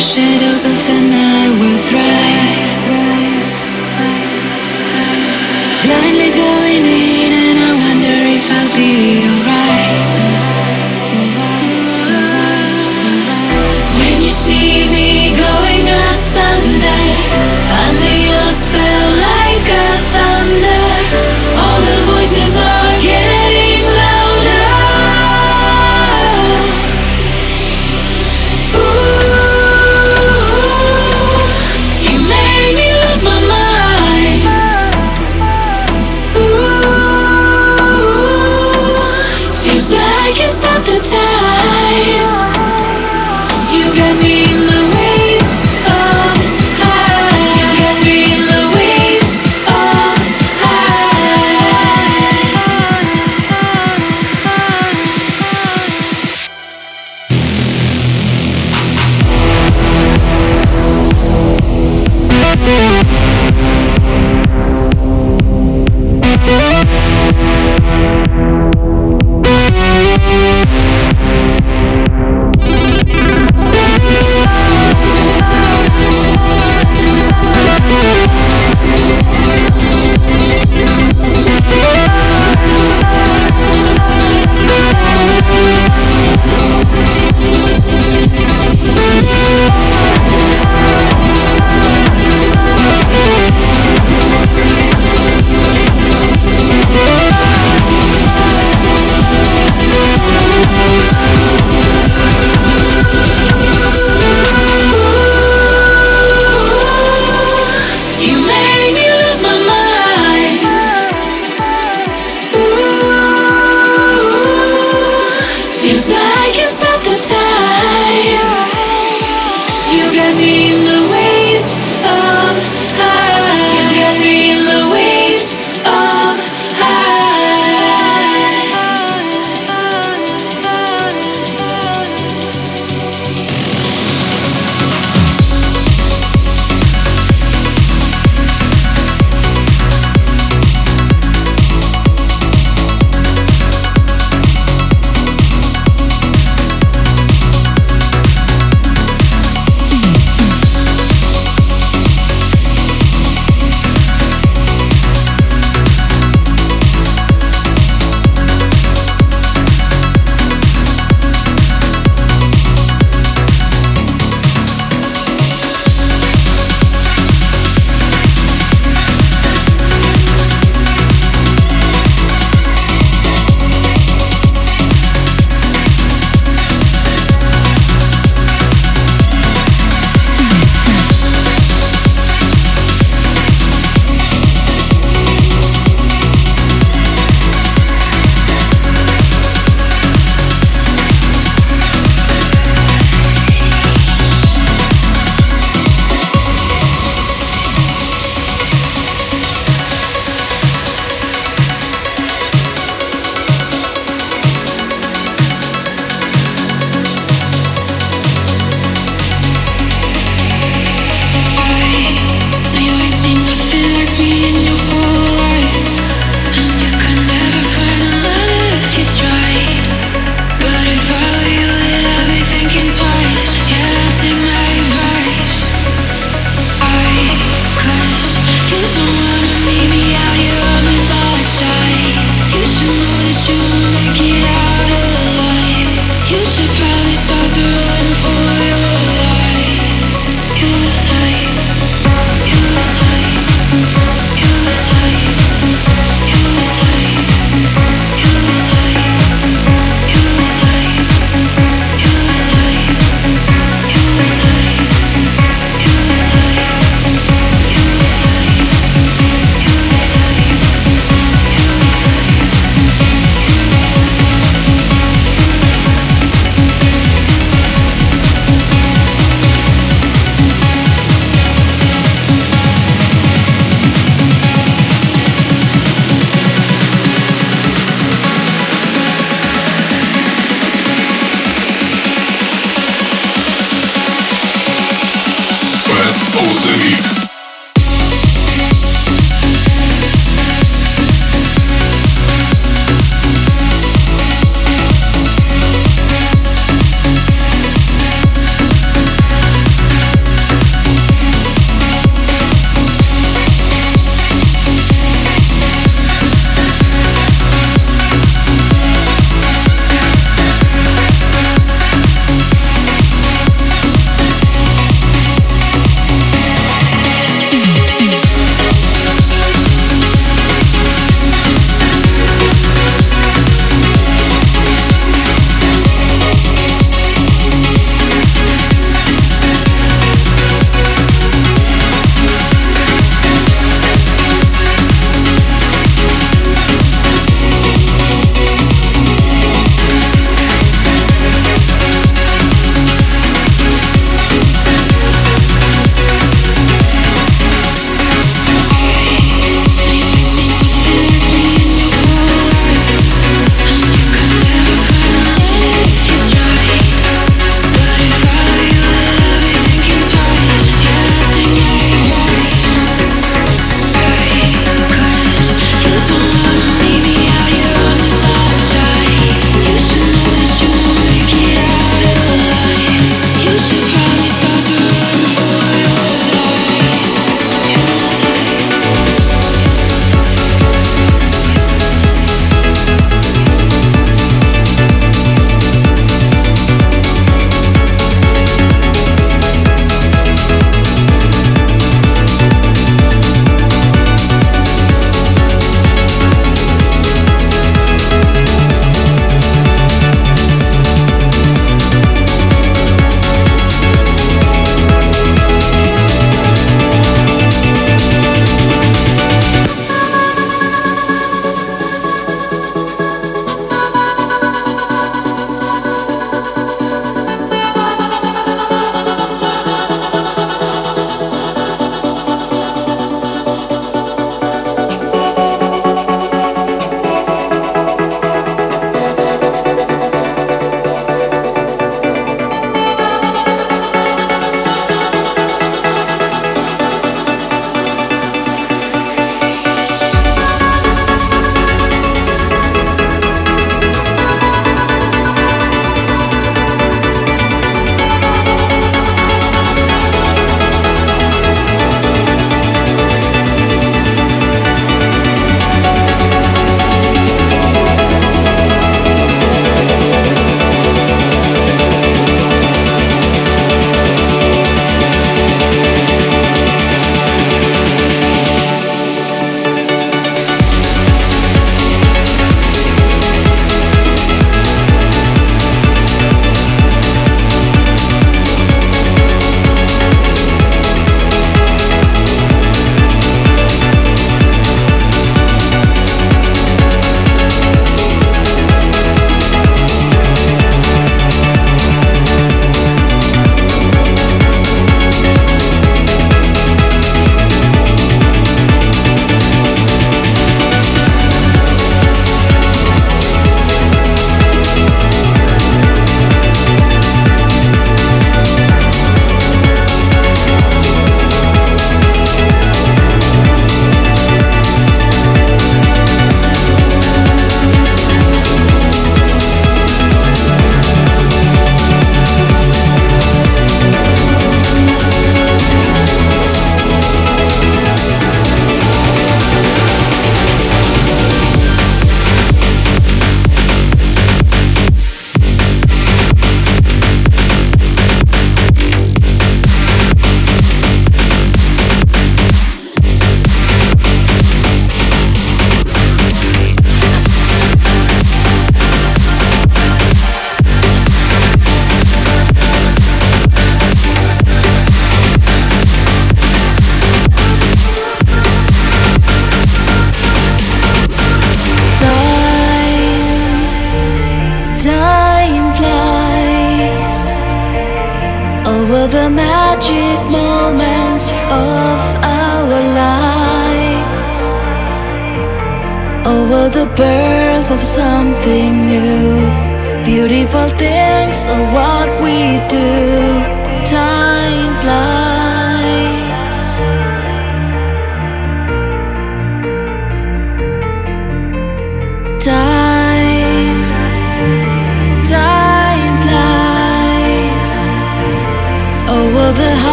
shadows of the night will thrive.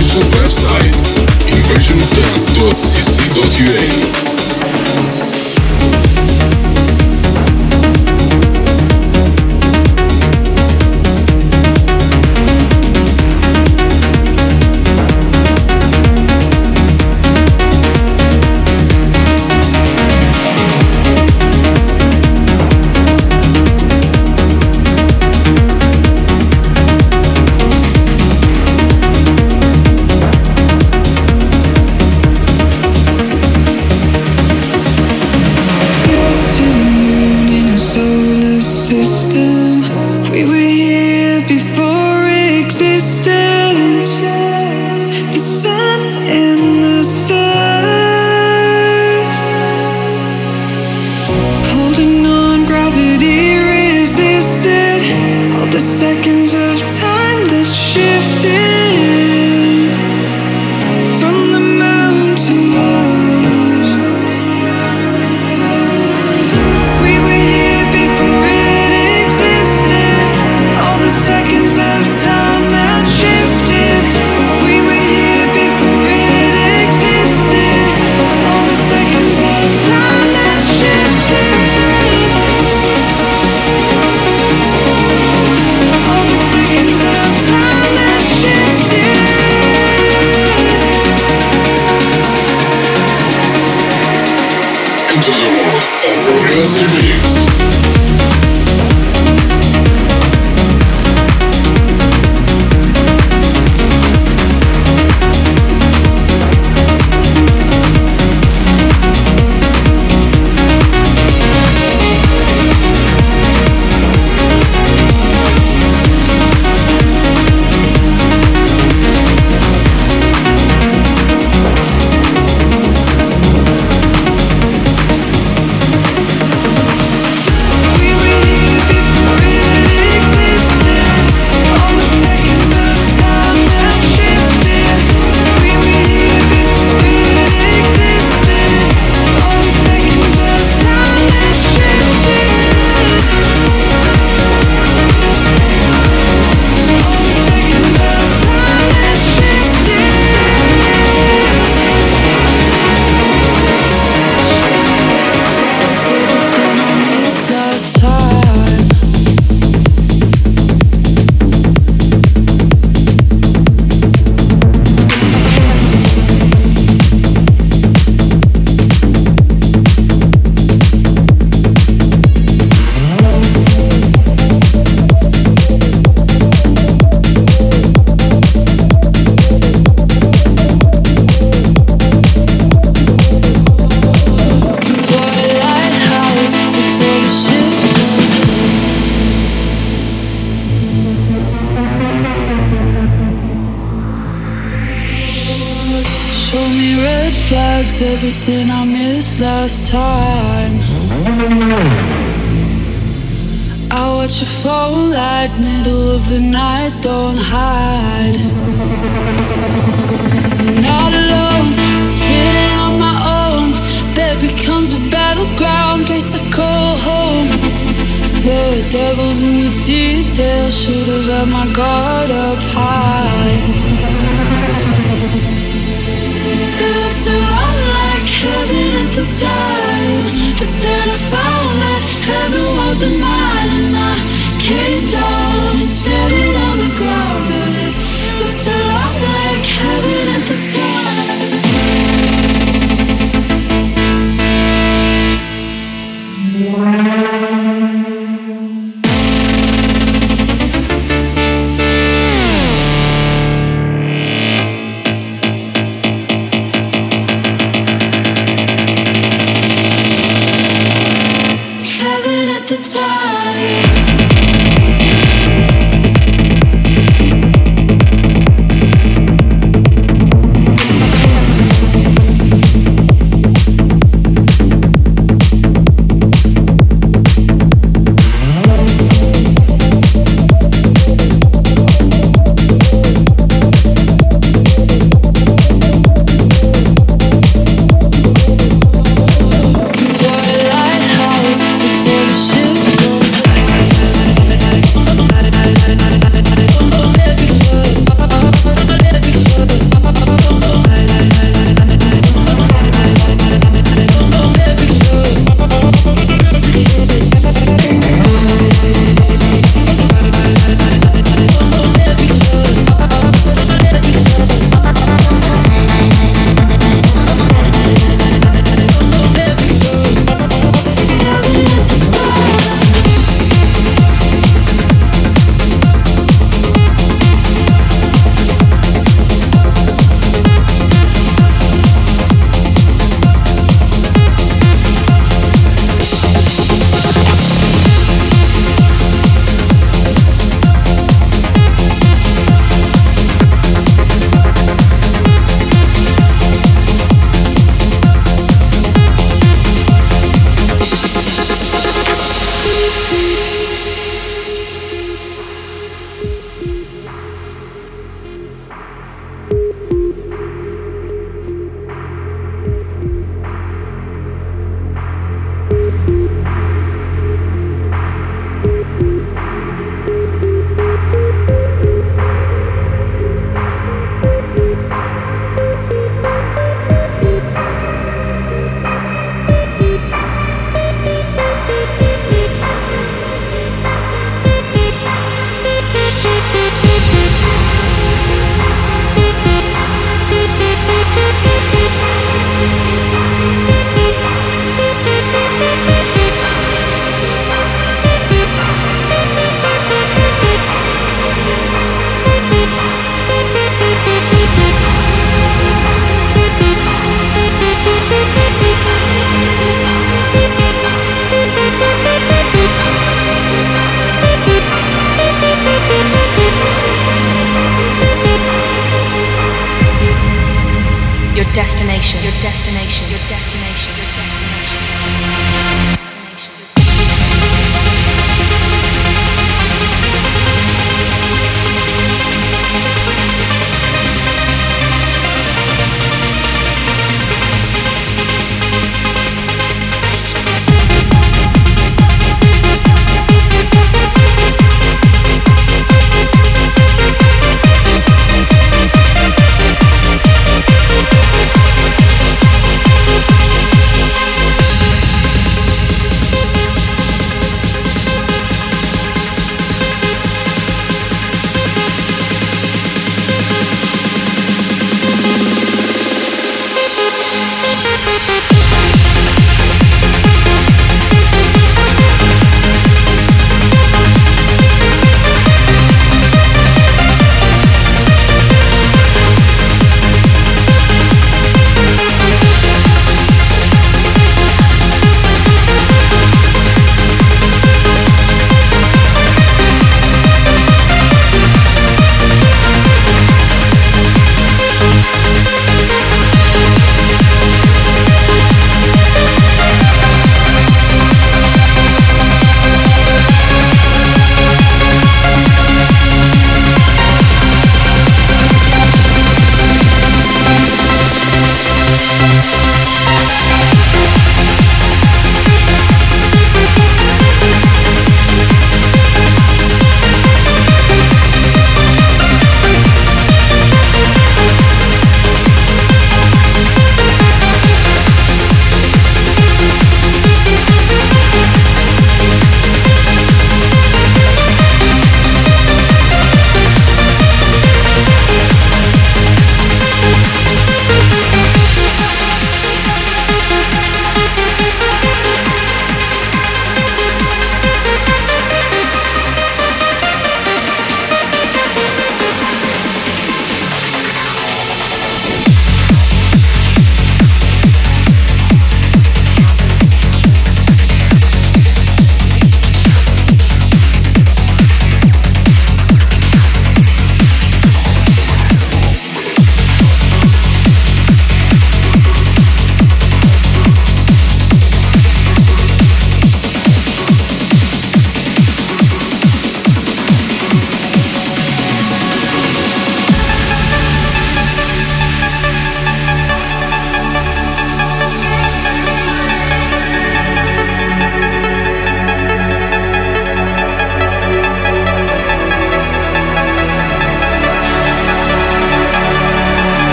official website inversionsdance.cc.ua